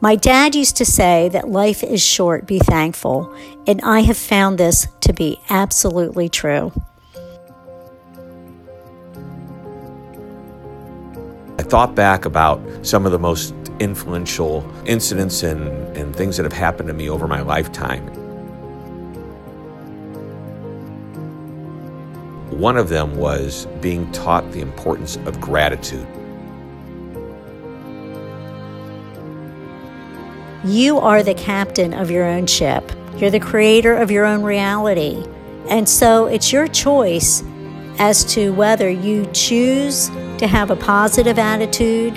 My dad used to say that life is short, be thankful, and I have found this to be absolutely true. I thought back about some of the most influential incidents and, and things that have happened to me over my lifetime. One of them was being taught the importance of gratitude. You are the captain of your own ship. You're the creator of your own reality. And so it's your choice as to whether you choose to have a positive attitude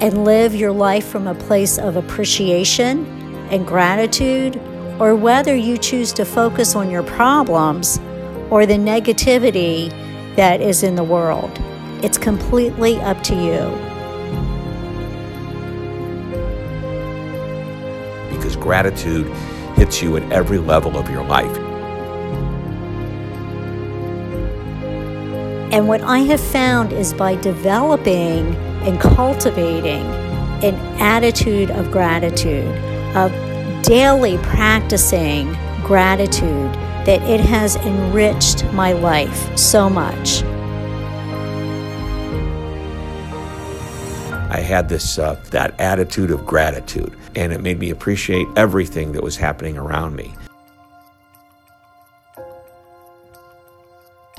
and live your life from a place of appreciation and gratitude, or whether you choose to focus on your problems or the negativity that is in the world. It's completely up to you. Because gratitude hits you at every level of your life. And what I have found is by developing and cultivating an attitude of gratitude, of daily practicing gratitude, that it has enriched my life so much. I had this uh, that attitude of gratitude, and it made me appreciate everything that was happening around me.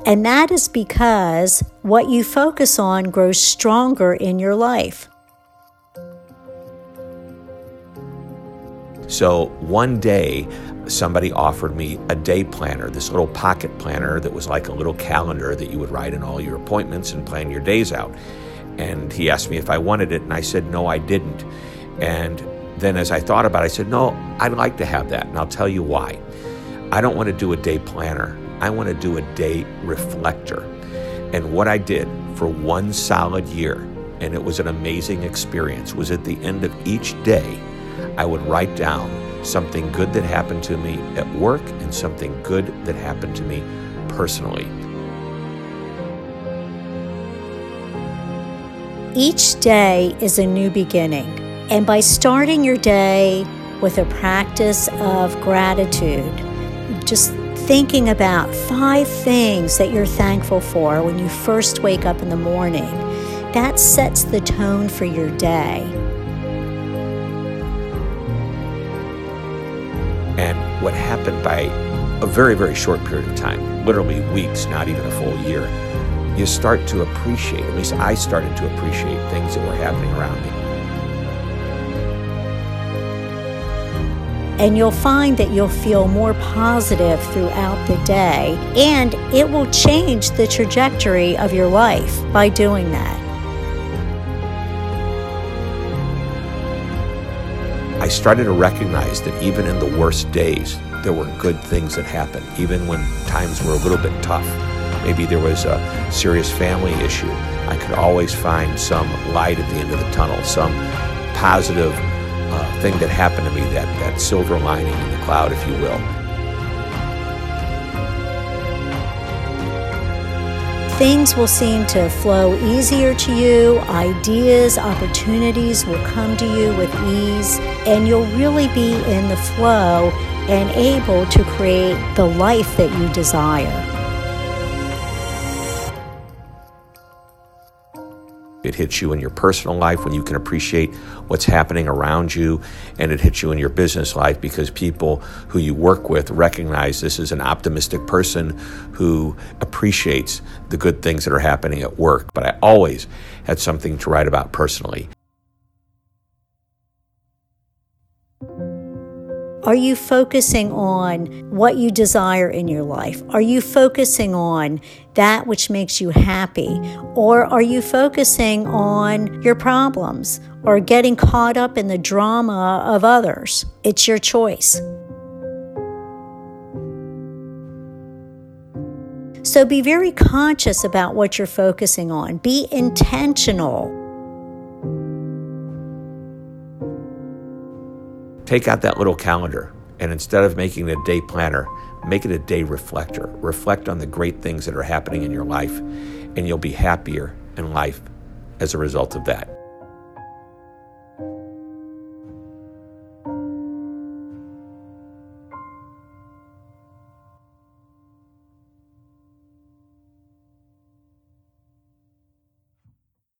And that is because what you focus on grows stronger in your life. So one day, somebody offered me a day planner, this little pocket planner that was like a little calendar that you would write in all your appointments and plan your days out. And he asked me if I wanted it, and I said, no, I didn't. And then as I thought about it, I said, no, I'd like to have that, and I'll tell you why. I don't want to do a day planner. I want to do a day reflector. And what I did for one solid year, and it was an amazing experience, was at the end of each day, I would write down something good that happened to me at work and something good that happened to me personally. Each day is a new beginning. And by starting your day with a practice of gratitude, just thinking about five things that you're thankful for when you first wake up in the morning, that sets the tone for your day. And what happened by a very, very short period of time, literally weeks, not even a full year, you start to appreciate, at least I started to appreciate things that were happening around me. And you'll find that you'll feel more positive throughout the day, and it will change the trajectory of your life by doing that. I started to recognize that even in the worst days, there were good things that happened, even when times were a little bit tough. Maybe there was a serious family issue. I could always find some light at the end of the tunnel, some positive uh, thing that happened to me, that, that silver lining in the cloud, if you will. Things will seem to flow easier to you, ideas, opportunities will come to you with ease, and you'll really be in the flow and able to create the life that you desire. It hits you in your personal life when you can appreciate what's happening around you, and it hits you in your business life because people who you work with recognize this is an optimistic person who appreciates the good things that are happening at work. But I always had something to write about personally. Are you focusing on what you desire in your life? Are you focusing on that which makes you happy? Or are you focusing on your problems or getting caught up in the drama of others? It's your choice. So be very conscious about what you're focusing on. Be intentional. Take out that little calendar and instead of making it a day planner, make it a day reflector. Reflect on the great things that are happening in your life, and you'll be happier in life as a result of that.